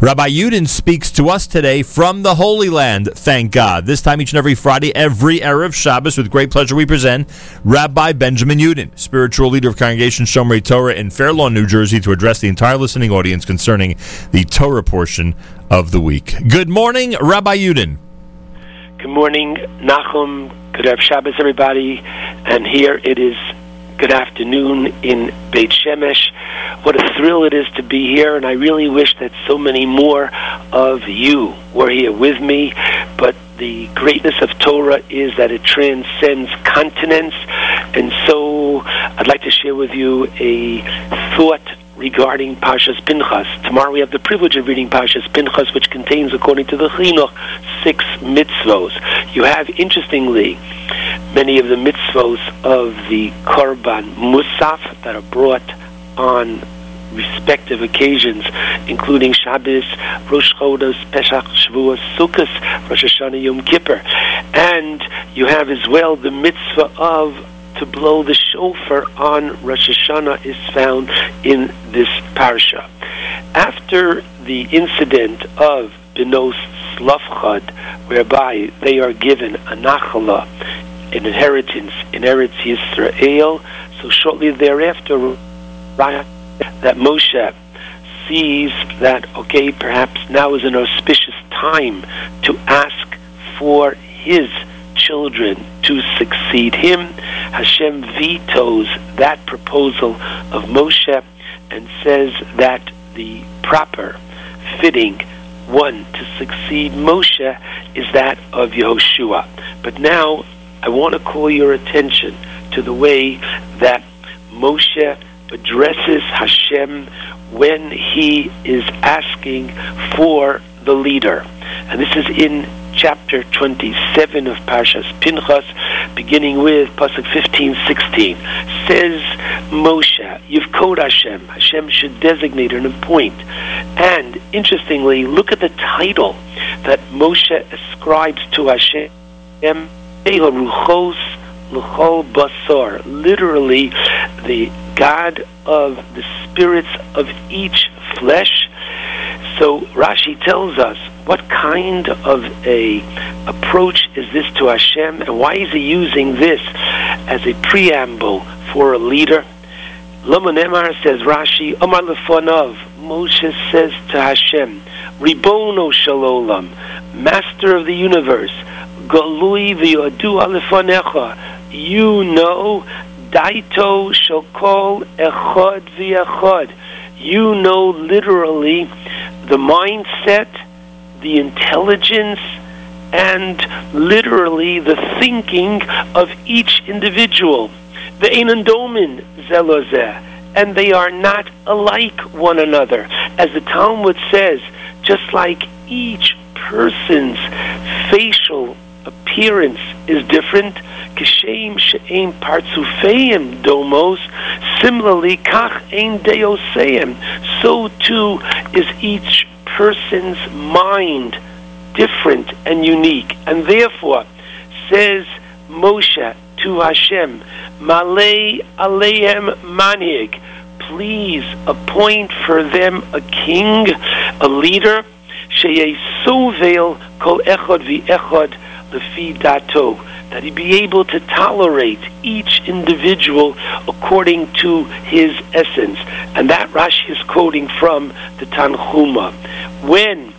Rabbi Yudin speaks to us today from the Holy Land, thank God. This time each and every Friday, every Erev Shabbos, with great pleasure we present Rabbi Benjamin Yudin, spiritual leader of Congregation Shomrei Torah in Fair Lawn, New Jersey, to address the entire listening audience concerning the Torah portion of the week. Good morning, Rabbi Yudin. Good morning, Nachum. Good Erev Shabbos, everybody. And here it is good afternoon in Beit Shemesh. What a thrill it is to be here, and I really wish that so many more of you were here with me. But the greatness of Torah is that it transcends continents, and so I'd like to share with you a thought regarding Parshas Pinchas. Tomorrow we have the privilege of reading Parshas Pinchas, which contains, according to the Chinuch, six mitzvos. You have, interestingly, many of the mitzvos of the Korban Musaf that are brought on respective occasions, including Shabbos, Rosh Chodesh, Pesach, Shavuos, Sukkot, Rosh Hashanah, Yom Kippur. And you have as well the mitzvah of to blow the shofar on Rosh Hashanah is found in this parsha. After the incident of Benos Tzlafchad, whereby they are given a nachala, an inheritance in Eretz Yisrael, so shortly thereafter, that Moshe sees that, okay, perhaps now is an auspicious time to ask for his children to succeed him. Hashem vetoes that proposal of Moshe and says that the proper, fitting one to succeed Moshe is that of Yehoshua. But now I want to call your attention to the way that Moshe addresses Hashem when he is asking for the leader. And this is in chapter 27 of Parshas Pinchas, beginning with Pasuk 15, 16. Says Moshe, you've called Hashem. Hashem should designate and appoint. And interestingly, look at the title that Moshe ascribes to Hashem. L'chol basar, literally the God of the spirits of each flesh. So Rashi tells us what kind of a approach is this to Hashem, and why is he using this as a preamble for a leader? Lama Nemar says Rashi, Amar Lefonov, Moshe says to Hashem, Ribono Shalolam, Master of the universe, Galui v'yodu alefanecha, you know, Daito Shokol Echad V'Echad. You know literally the mindset, the intelligence, and literally the thinking of each individual. The Einandomin Zelozeh. And they are not alike one another. As the Talmud says, just like each person's facial appearance is different, Kishem she'em partzufeim domos. Similarly, kach ein deoseim. So too is each person's mind different and unique. And therefore, says Moshe to Hashem, Malay aleim Manig, Please appoint for them a king, a leader, sheyesovel kol echad vi-echad lefi dato that he be able to tolerate each individual according to his essence. And that Rashi is quoting from the Tanhuma. When,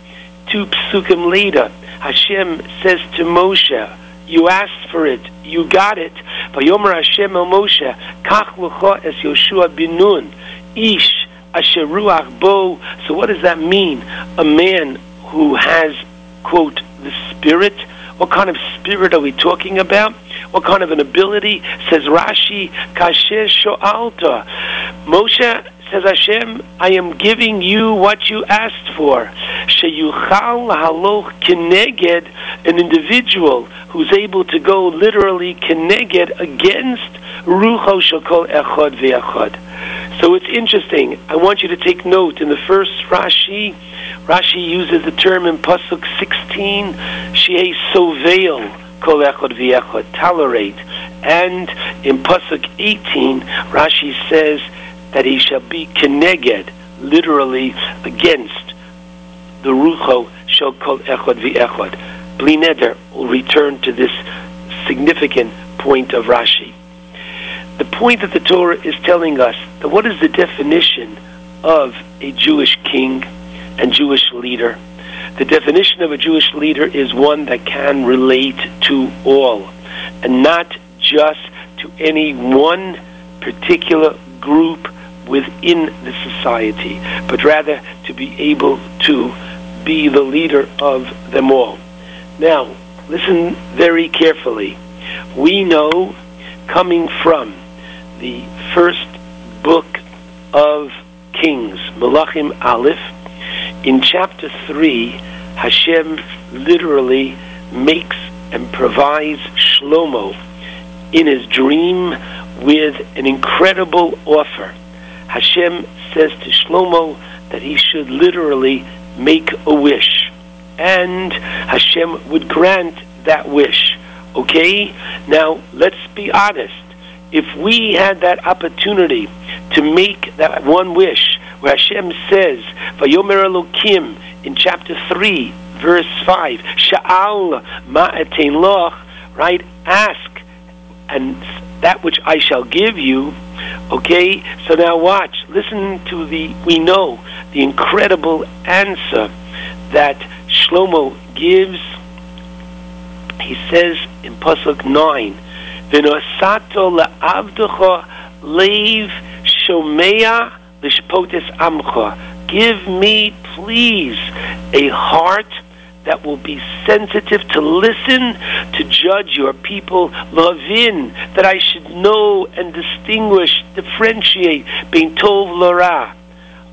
two psukim later, Hashem says to Moshe, you asked for it, you got it. Vayomer Hashem el Moshe, kach lucha es Yehoshua ish asher bo. So what does that mean? A man who has, quote, the spirit what kind of spirit are we talking about? What kind of an ability? Says Rashi, Kasher Sho'alta. Moshe says Hashem, I am giving you what you asked for. Sheyuchal haloch keneged, an individual who's able to go literally keneged against rucho shokol echad ve'echad. So it's interesting. I want you to take note in the first Rashi, Rashi uses the term in Pasuk 16, Shei Soveil, Kol Echad V'Echad, tolerate. And in Pasuk 18, Rashi says that he shall be Keneged, literally against the rucho shall kol echad v'echad. Bli neder will return to this significant point of Rashi. The point that the Torah is telling us that what is the definition of a Jewish king and Jewish leader? The definition of a Jewish leader is one that can relate to all and not just to any one particular group within the society, but rather to be able to be the leader of them all. Now, listen very carefully. We know, coming from the first book of Kings, Malachim Aleph, in chapter 3, Hashem literally makes and provides Shlomo in his dream with an incredible offer. Hashem says to Shlomo that he should literally make a wish, and Hashem would grant that wish. Okay? Now, let's be honest. If we had that opportunity to make that one wish, where Hashem says, Vayomer Elokim, in chapter 3, verse 5, Sha'al ma'atein loch, right? Ask, and that which I shall give you. Okay? So now watch. Listen to the, we know, the incredible answer that Shlomo gives. He says in Pasuk 9, Give me, please, a heart that will be sensitive to listen, to judge your people, love in, that I should know and distinguish, differentiate, being lora.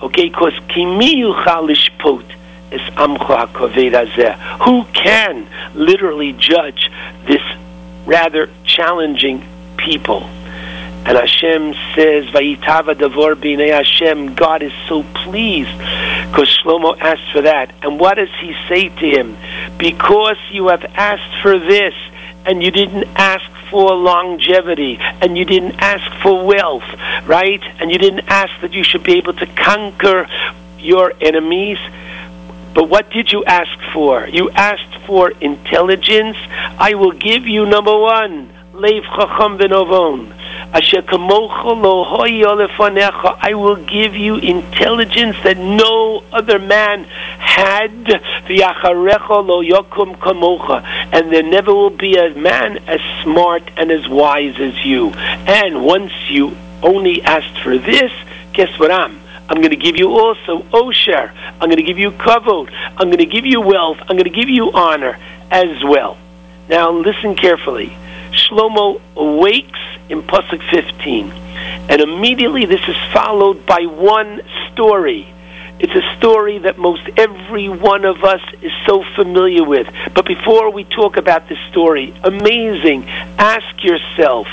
Okay, because kimi yuchal lishpot is amcha. Who can literally judge this rather challenging people? And Hashem says, Vayitava Davor B'nei Hashem, God is so pleased because Shlomo asked for that. And what does he say to him? Because you have asked for this and you didn't ask for longevity and you didn't ask for wealth, right? And you didn't ask that you should be able to conquer your enemies. But what did you ask for? You asked for intelligence. I will give you number one, Lev Chacham Benovon. I will give you intelligence that no other man had. And there never will be a man as smart and as wise as you. And once you only asked for this, guess what I'm? I'm going to give you also Osher. I'm going to give you kavod. I'm going to give you wealth. I'm going to give you honor as well. Now listen carefully. Shlomo awakes in Pasuk 15. And immediately this is followed by one story. It's a story that most every one of us is so familiar with. But before we talk about this story, amazing, ask yourself,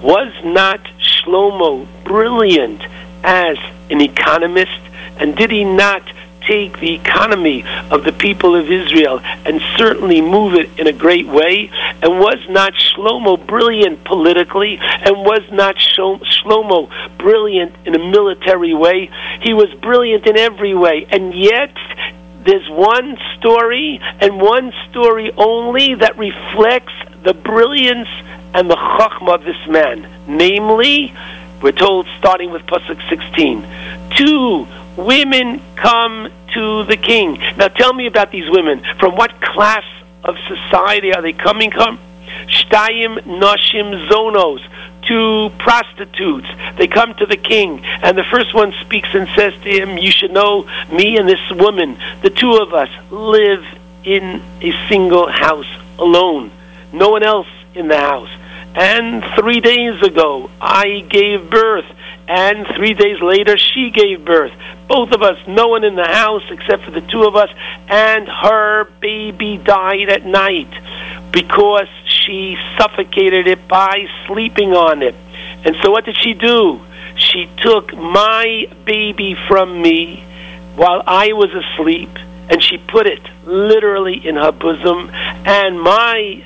was not Shlomo brilliant as an economist? And did he not take the economy of the people of Israel and certainly move it in a great way? And was not Shlomo brilliant politically? And was not Shlomo brilliant in a military way? He was brilliant in every way. And yet, there's one story and one story only that reflects the brilliance and the chachma of this man. Namely, we're told, starting with Pasuk 16, two women come to the king. Now tell me about these women. From what class of society are they coming from? Shtayim Noshim Zonos, two prostitutes. They come to the king, and the first one speaks and says to him, You should know me and this woman, the two of us, live in a single house alone. No one else in the house. And three days ago, I gave birth. And three days later, she gave birth. Both of us, no one in the house except for the two of us. And her baby died at night because she suffocated it by sleeping on it. And so what did she do? She took my baby from me while I was asleep and she put it literally in her bosom and my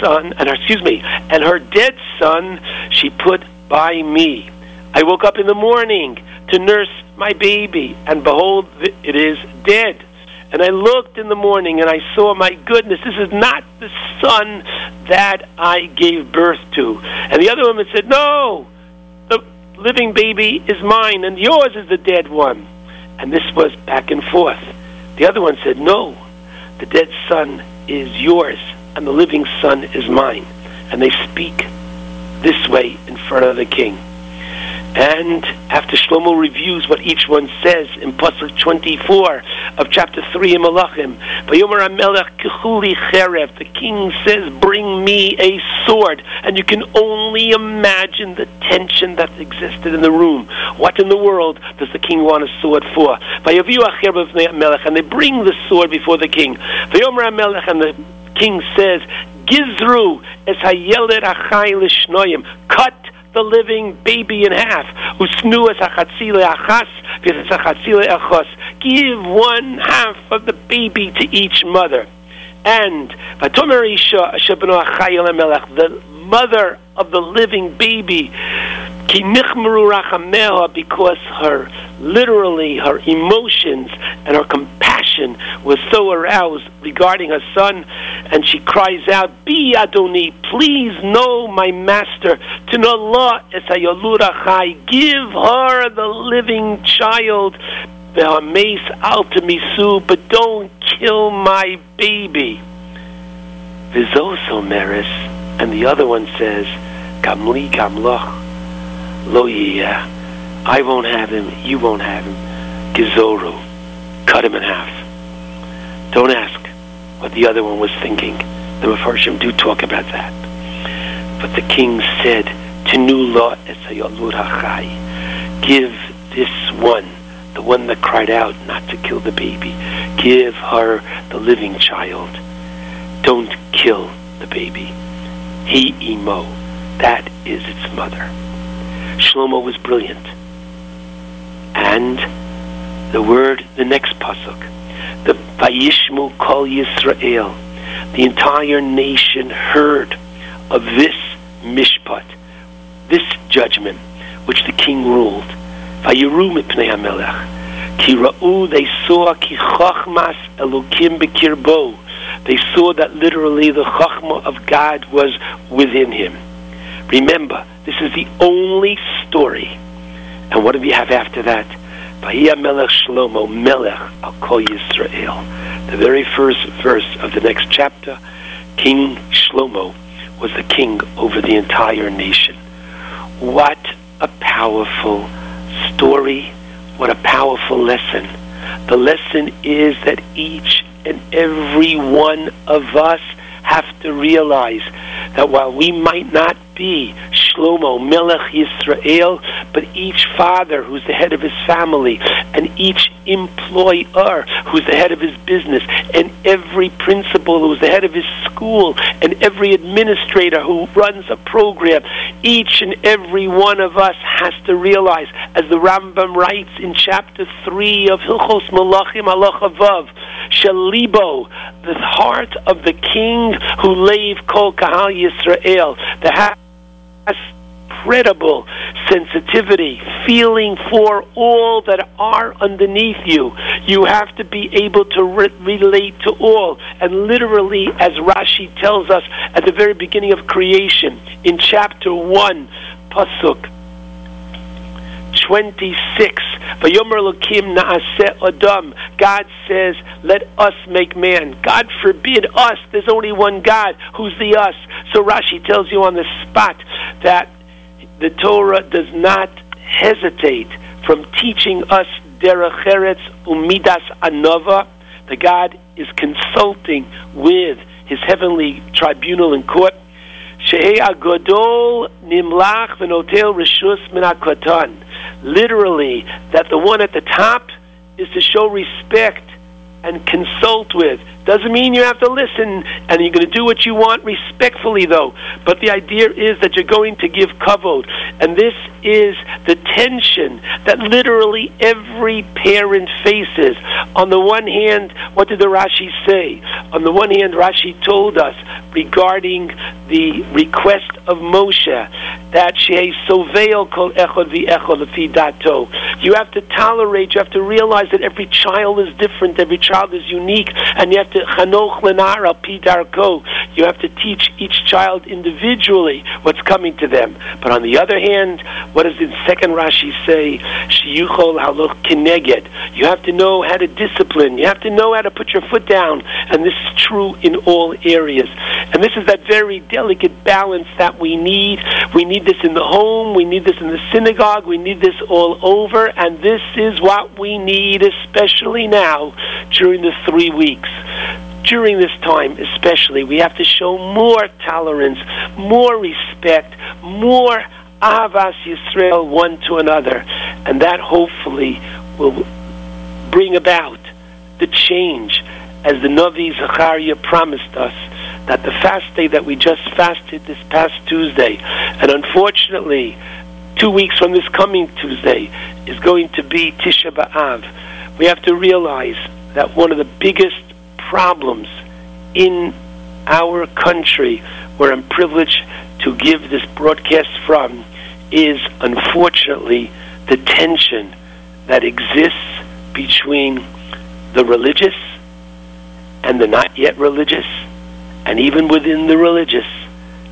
son, and her, excuse me, and her dead son she put by me. I woke up in the morning to nurse my baby, and behold, it is dead. And I looked in the morning and I saw, my goodness, this is not the son that I gave birth to. And the other woman said, No, the living baby is mine and yours is the dead one. And this was back and forth. The other one said, No, the dead son is yours and the living son is mine. And they speak this way in front of the king. And after Shlomo reviews what each one says in Pasuk 24 of chapter 3 in Malachim, the king says, Bring me a sword. And you can only imagine the tension that existed in the room. What in the world does the king want a sword for? And they bring the sword before the king. And the king says, Gizru es hayelet achai l'shnoyim. Cut the living baby in half. Usnu es hachatzile achas v'es achos. Give one half of the baby to each mother. And the mother of the living baby, because her, literally, her emotions and her compassion was so aroused regarding her son, and she cries out, "Be Adoni, please know my master, to Allah give her the living child, but don't kill my baby. Vizoso meris, and the other one says, Gamli gamloch, lo yiyah. I won't have him, you won't have him. Gizoru, cut him in half. Don't ask what the other one was thinking. The Mepharshim do talk about that. But the king said, hachai. Give this one, the one that cried out not to kill the baby, give her the living child. Don't kill the baby. He emo. That is its mother. Shlomo was brilliant. And the word, the next pasuk, the Vayishmu Kol Yisrael, the entire nation heard of this mishpat, this judgment, which the king ruled. Vayiru mipnei hamelech, ki ra'u, they saw ki chachmas elokim bekirbo, they saw that literally the Chachma of God was within him. Remember, this is the only story. And what do we have after that? Melech Shlomo, Melech Al Kol Yisrael. The very first verse of the next chapter, King Shlomo was the king over the entire nation. What a powerful story. What a powerful lesson. The lesson is that each and every one of us have to realize that while we might not be Shlomo, Melech Yisrael, but each father who's the head of his family, and each employer who's the head of his business, and every principal who's the head of his school, and every administrator who runs a program, each and every one of us has to realize, as the Rambam writes in chapter 3 of Hilchos Malachim Alachavav, Shalibo, the heart of the king who lave Kol Kahal Yisrael, the incredible sensitivity, feeling for all that are underneath you. You have to be able to re- relate to all. And literally, as Rashi tells us at the very beginning of creation, in chapter 1, Pasuk 26. Adam. God says, let us make man. God forbid us. There's only one God. Who's the us? So Rashi tells you on the spot that the Torah does not hesitate from teaching us derech eretz umidas anova. The God is consulting with his heavenly tribunal and court. Shehei agodol nimlach v'notel rishus min Literally, that the one at the top is to show respect and consult with. Doesn't mean you have to listen and you're going to do what you want respectfully, though. But the idea is that you're going to give kavod. And this is the tension that literally every parent faces. On the one hand, what did the Rashi say? On the one hand, Rashi told us regarding the request of Moshe that she soveil kol echod v'echod dato. You have to tolerate. You have to realize that every child is different. Every child is unique, and you have to chanoch lenara pidarko. You have to teach each child individually what's coming to them. But on the other hand, what does the second Rashi say? Shiyuchol haloch kineged. You have to know how to discipline. You have to know how to put your foot down, and this is true in all areas. And this is that very delicate balance that we need. We need this in the home. We need this in the synagogue. We need this all over, and this is what we need, especially now during the three weeks during this time especially, we have to show more tolerance, more respect, more Ahavas Yisrael one to another, and that hopefully will bring about the change as the Navi Zachariah promised us that the fast day that we just fasted this past Tuesday, and unfortunately, two weeks from this coming Tuesday, is going to be Tisha B'Av. We have to realize that one of the biggest problems in our country, where I'm privileged to give this broadcast from, is unfortunately the tension that exists between the religious and the not yet religious, and even within the religious,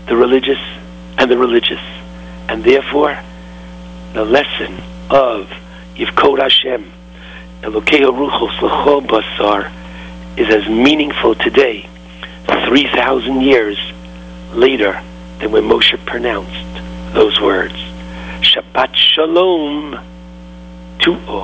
the religious and the religious. And therefore, the lesson of Yivkod Hashem, Elokei Ruchos L'chol Basar, is as meaningful today, 3,000 years later, than when Moshe pronounced those words. Shabbat Shalom to all.